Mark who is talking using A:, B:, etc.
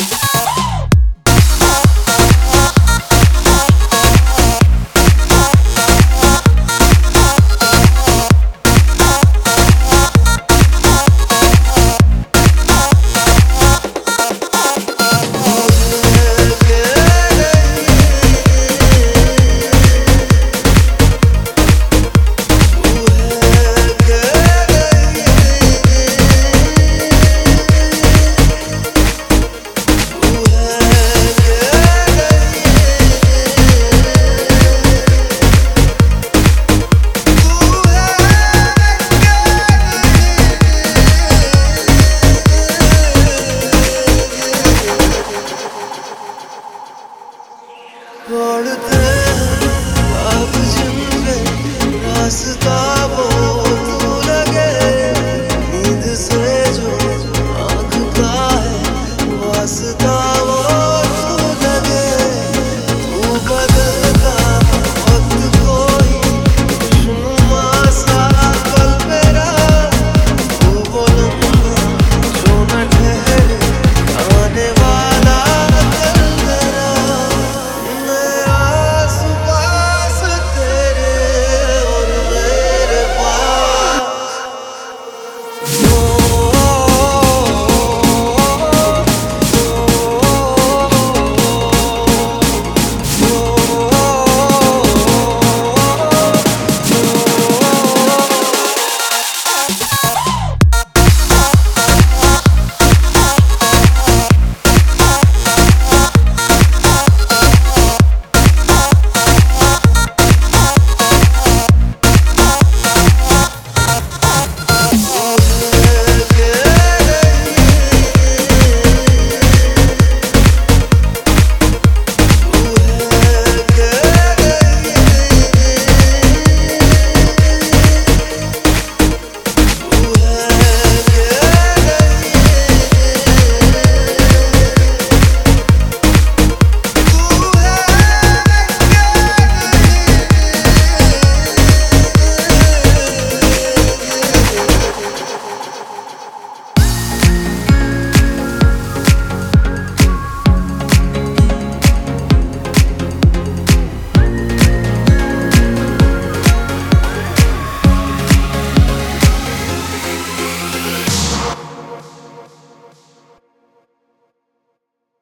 A: Bye. to the